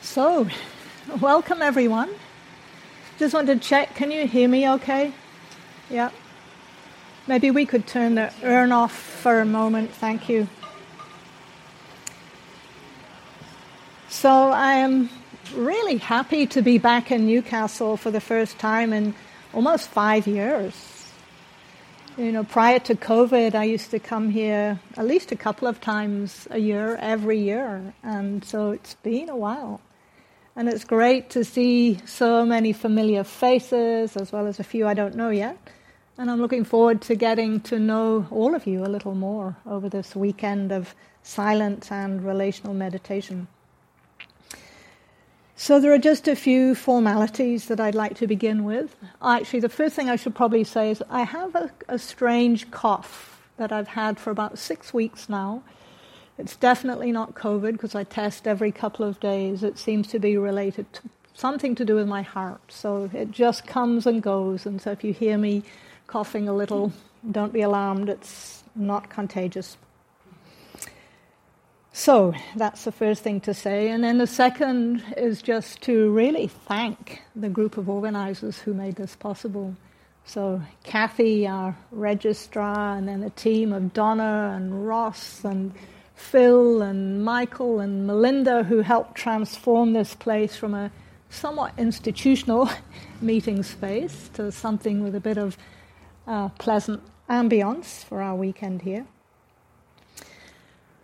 So, welcome everyone. Just wanted to check, can you hear me okay? Yeah. Maybe we could turn the urn off for a moment, thank you. So, I am really happy to be back in Newcastle for the first time in almost five years. You know, prior to COVID, I used to come here at least a couple of times a year, every year, and so it's been a while. And it's great to see so many familiar faces, as well as a few I don't know yet. And I'm looking forward to getting to know all of you a little more over this weekend of silent and relational meditation. So, there are just a few formalities that I'd like to begin with. Actually, the first thing I should probably say is I have a, a strange cough that I've had for about six weeks now. It's definitely not COVID because I test every couple of days. It seems to be related to something to do with my heart. So it just comes and goes. And so if you hear me coughing a little, don't be alarmed. It's not contagious. So that's the first thing to say. And then the second is just to really thank the group of organizers who made this possible. So Kathy, our registrar, and then a team of Donna and Ross and Phil and Michael and Melinda, who helped transform this place from a somewhat institutional meeting space to something with a bit of uh, pleasant ambience for our weekend here.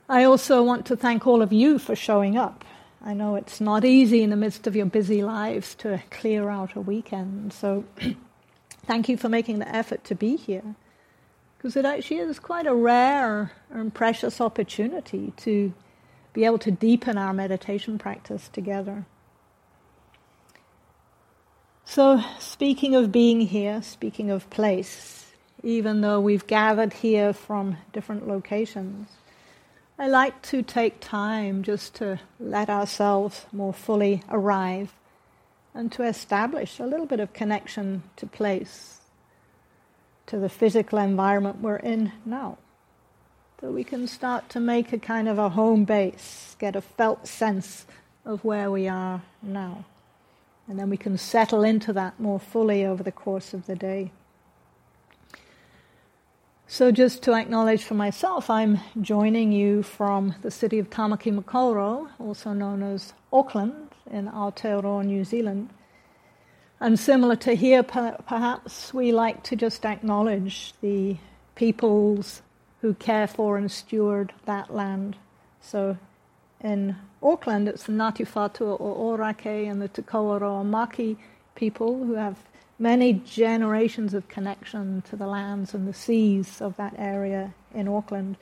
I also want to thank all of you for showing up. I know it's not easy in the midst of your busy lives to clear out a weekend, so thank you for making the effort to be here because it actually is quite a rare and precious opportunity to be able to deepen our meditation practice together. So, speaking of being here, speaking of place, even though we've gathered here from different locations, I like to take time just to let ourselves more fully arrive and to establish a little bit of connection to place to the physical environment we're in now. So we can start to make a kind of a home base, get a felt sense of where we are now. And then we can settle into that more fully over the course of the day. So, just to acknowledge for myself, I'm joining you from the city of Tamaki Makaurau, also known as Auckland, in Aotearoa, New Zealand. And similar to here, perhaps we like to just acknowledge the peoples who care for and steward that land. So in Auckland, it's the Ngāti Whātua o Ōrākei and the Te Kawerau Maki people who have many generations of connection to the lands and the seas of that area in Auckland,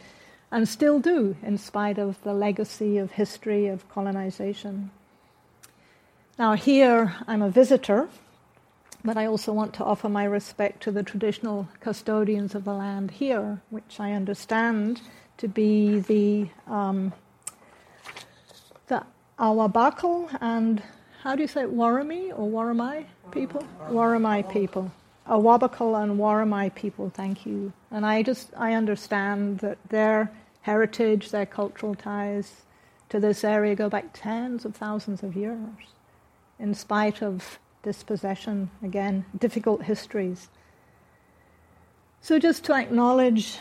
and still do, in spite of the legacy of history of colonization. Now, here I'm a visitor but I also want to offer my respect to the traditional custodians of the land here, which I understand to be the um, the Awabakal and how do you say it, Warami or Waramai people? Waramai people. Awabakal and Waramai people, thank you. And I just I understand that their heritage, their cultural ties to this area go back tens of thousands of years, in spite of dispossession, again, difficult histories. So just to acknowledge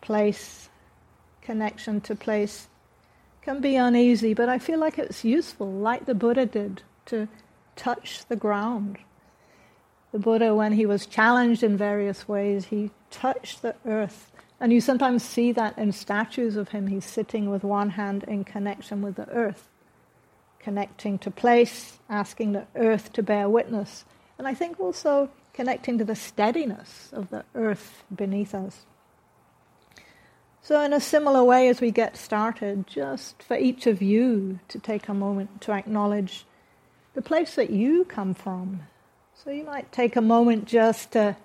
place, connection to place, can be uneasy, but I feel like it's useful, like the Buddha did, to touch the ground. The Buddha, when he was challenged in various ways, he touched the earth. And you sometimes see that in statues of him. He's sitting with one hand in connection with the earth connecting to place, asking the earth to bear witness, and I think also connecting to the steadiness of the earth beneath us. So, in a similar way, as we get started, just for each of you to take a moment to acknowledge the place that you come from. So, you might take a moment just to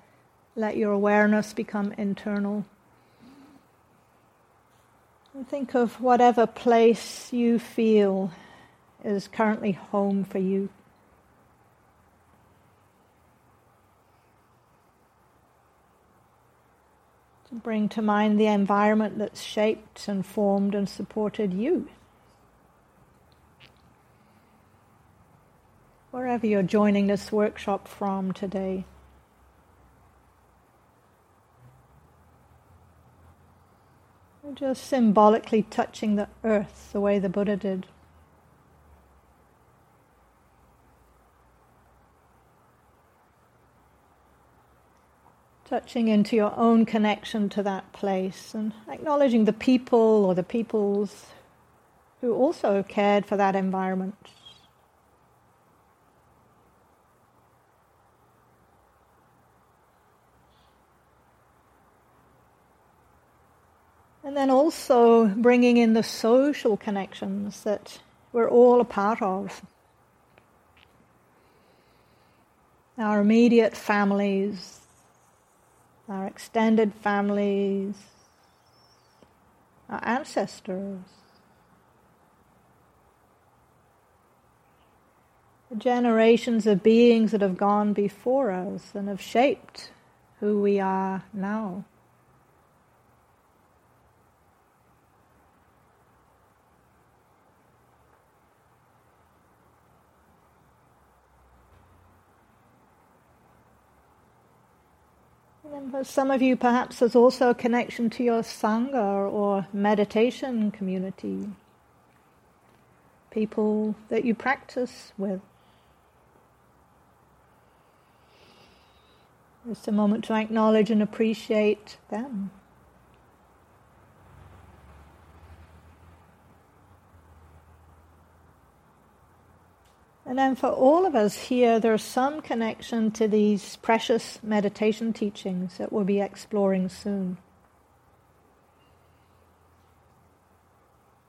let your awareness become internal. And think of whatever place you feel is currently home for you. To bring to mind the environment that's shaped and formed and supported you. wherever you're joining this workshop from today. just symbolically touching the earth the way the Buddha did. Touching into your own connection to that place and acknowledging the people or the peoples who also cared for that environment. And then also bringing in the social connections that we're all a part of. Our immediate families, our extended families, our ancestors, the generations of beings that have gone before us and have shaped who we are now. For some of you, perhaps there's also a connection to your Sangha or meditation community, people that you practice with. Just a moment to acknowledge and appreciate them. And then for all of us here, there's some connection to these precious meditation teachings that we'll be exploring soon.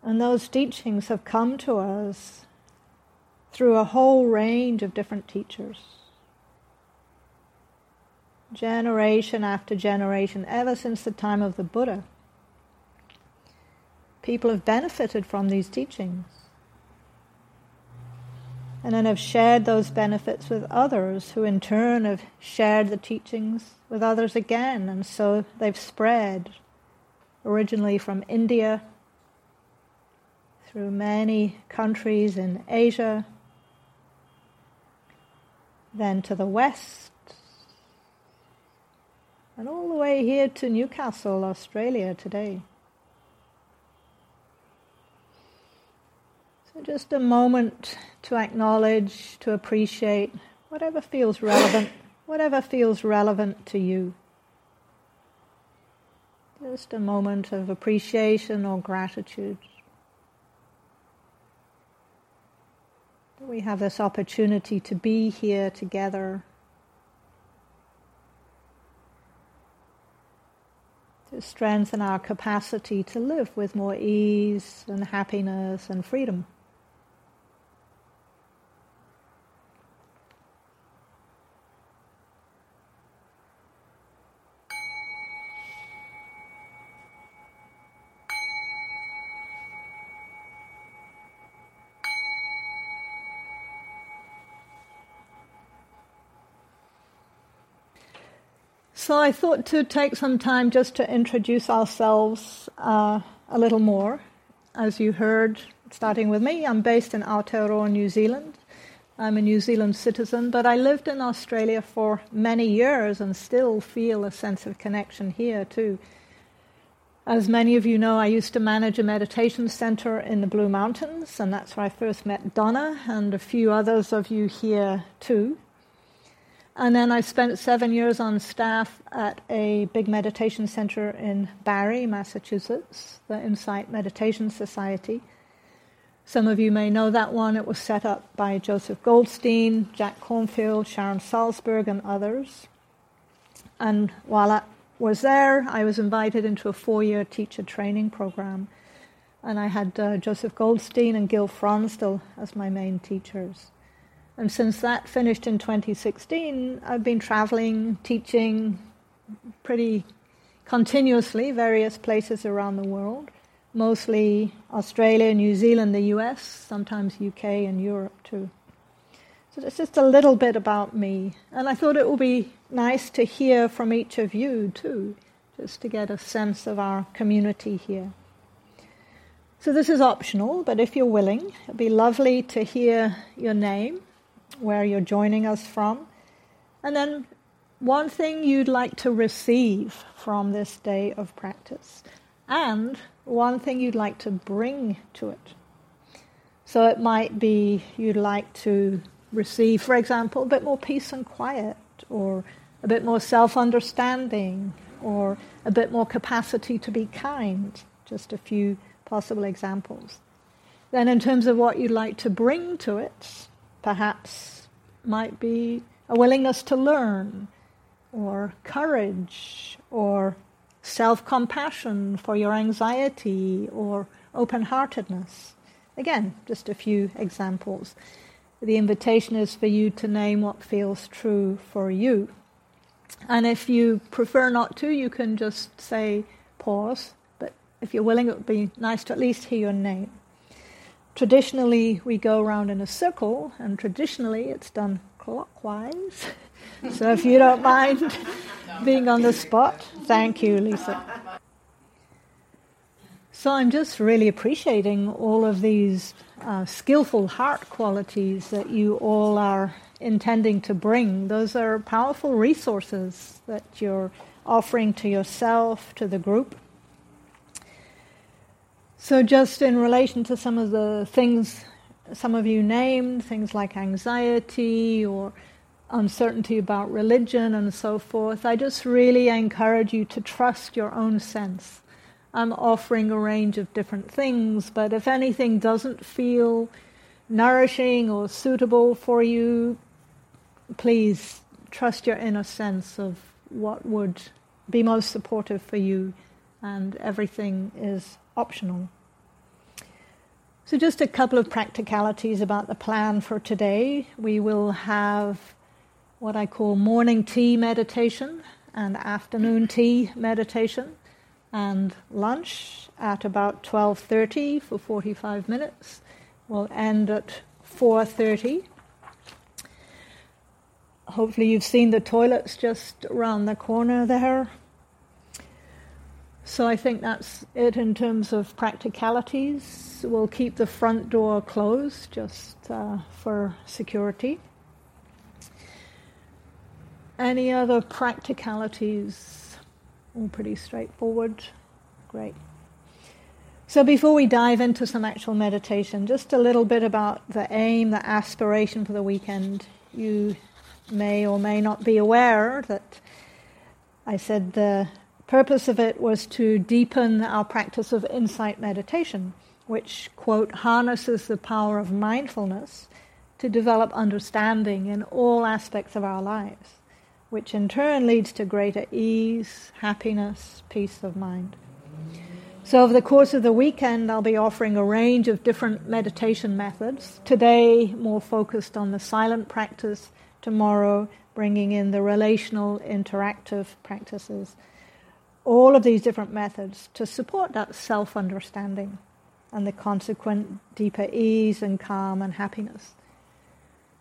And those teachings have come to us through a whole range of different teachers. Generation after generation, ever since the time of the Buddha, people have benefited from these teachings and then have shared those benefits with others who in turn have shared the teachings with others again. And so they've spread originally from India through many countries in Asia, then to the West, and all the way here to Newcastle, Australia today. So, just a moment to acknowledge, to appreciate whatever feels relevant, whatever feels relevant to you. Just a moment of appreciation or gratitude. We have this opportunity to be here together. To strengthen our capacity to live with more ease and happiness and freedom. So I thought to take some time just to introduce ourselves uh, a little more. As you heard, starting with me, I'm based in Aotearoa, New Zealand. I'm a New Zealand citizen, but I lived in Australia for many years and still feel a sense of connection here too. As many of you know, I used to manage a meditation center in the Blue Mountains, and that's where I first met Donna and a few others of you here too. And then I spent seven years on staff at a big meditation center in Barre, Massachusetts, the Insight Meditation Society. Some of you may know that one. It was set up by Joseph Goldstein, Jack Kornfield, Sharon Salzberg, and others. And while I was there, I was invited into a four year teacher training program. And I had uh, Joseph Goldstein and Gil Fronsdal as my main teachers. And since that finished in 2016, I've been traveling, teaching pretty continuously, various places around the world, mostly Australia, New Zealand, the US, sometimes UK and Europe too. So it's just a little bit about me. And I thought it would be nice to hear from each of you too, just to get a sense of our community here. So this is optional, but if you're willing, it'd be lovely to hear your name where you're joining us from. And then one thing you'd like to receive from this day of practice, and one thing you'd like to bring to it. So it might be you'd like to receive, for example, a bit more peace and quiet, or a bit more self understanding, or a bit more capacity to be kind. Just a few possible examples. Then, in terms of what you'd like to bring to it, perhaps might be a willingness to learn, or courage, or self compassion for your anxiety, or open heartedness. Again, just a few examples. The invitation is for you to name what feels true for you. And if you prefer not to, you can just say pause. But if you're willing, it would be nice to at least hear your name. Traditionally, we go around in a circle, and traditionally, it's done clockwise. so if you don't mind being on the spot, thank you, Lisa. So I'm just really appreciating all of these uh, skillful heart qualities that you all are intending to bring. Those are powerful resources that you're offering to yourself, to the group. So, just in relation to some of the things some of you named, things like anxiety or uncertainty about religion and so forth, I just really encourage you to trust your own sense. I'm offering a range of different things, but if anything doesn't feel nourishing or suitable for you, please trust your inner sense of what would be most supportive for you, and everything is optional. So, just a couple of practicalities about the plan for today. We will have what I call morning tea meditation and afternoon tea meditation and lunch at about 12:30 for 45 minutes. We'll end at 4:30 hopefully you've seen the toilets just around the corner there. So I think that's it in terms of practicalities. We'll keep the front door closed just uh, for security. Any other practicalities? All pretty straightforward. Great. So before we dive into some actual meditation, just a little bit about the aim, the aspiration for the weekend. You may or may not be aware that I said the purpose of it was to deepen our practice of insight meditation, which, quote, harnesses the power of mindfulness to develop understanding in all aspects of our lives, which in turn leads to greater ease, happiness, peace of mind. So, over the course of the weekend, I'll be offering a range of different meditation methods. Today, more focused on the silent practice tomorrow, bringing in the relational, interactive practices. All of these different methods to support that self understanding and the consequent deeper ease and calm and happiness.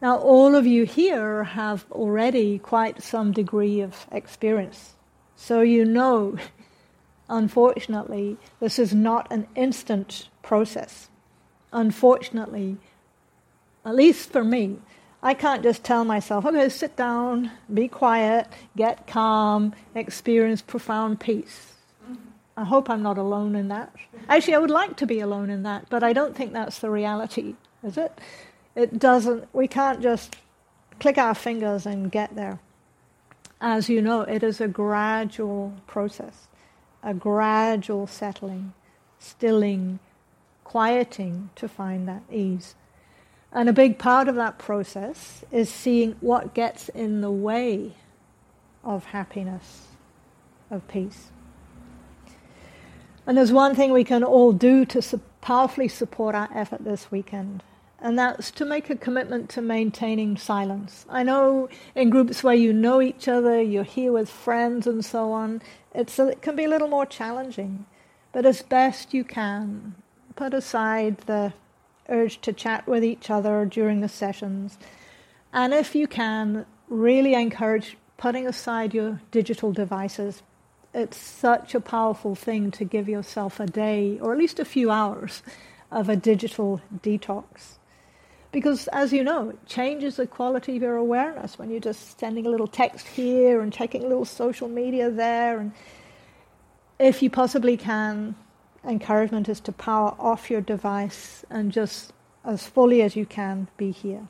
Now, all of you here have already quite some degree of experience. So you know, unfortunately, this is not an instant process. Unfortunately, at least for me, I can't just tell myself, to sit down, be quiet, get calm, experience profound peace. I hope I'm not alone in that. Actually, I would like to be alone in that, but I don't think that's the reality, is it? It doesn't, we can't just click our fingers and get there. As you know, it is a gradual process, a gradual settling, stilling, quieting to find that ease. And a big part of that process is seeing what gets in the way of happiness, of peace. And there's one thing we can all do to su- powerfully support our effort this weekend, and that's to make a commitment to maintaining silence. I know in groups where you know each other, you're here with friends and so on, it's a, it can be a little more challenging. But as best you can, put aside the urge to chat with each other during the sessions. And if you can, really encourage putting aside your digital devices. It's such a powerful thing to give yourself a day, or at least a few hours, of a digital detox. Because, as you know, it changes the quality of your awareness when you're just sending a little text here and checking a little social media there. And if you possibly can, encouragement is to power off your device and just as fully as you can be here.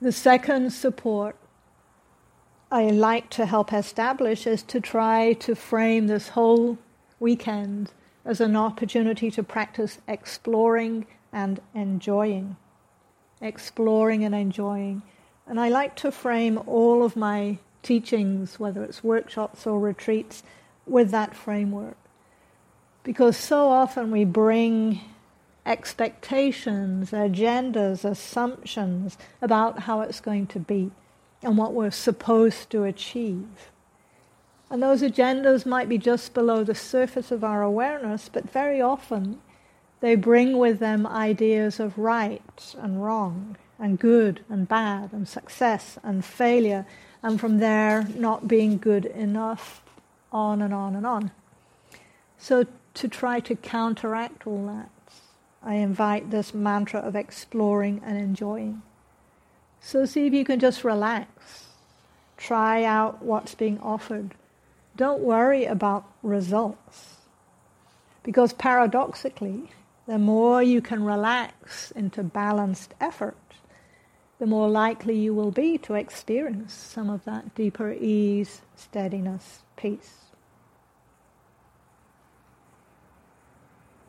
The second support I like to help establish is to try to frame this whole weekend as an opportunity to practice exploring and enjoying. Exploring and enjoying. And I like to frame all of my teachings, whether it's workshops or retreats, with that framework. Because so often we bring expectations, agendas, assumptions about how it's going to be and what we're supposed to achieve. And those agendas might be just below the surface of our awareness, but very often they bring with them ideas of right and wrong, and good and bad, and success and failure, and from there, not being good enough, on and on and on. So, to try to counteract all that, I invite this mantra of exploring and enjoying. So, see if you can just relax, try out what's being offered don't worry about results. Because paradoxically, the more you can relax into balanced effort, the more likely you will be to experience some of that deeper ease, steadiness, peace.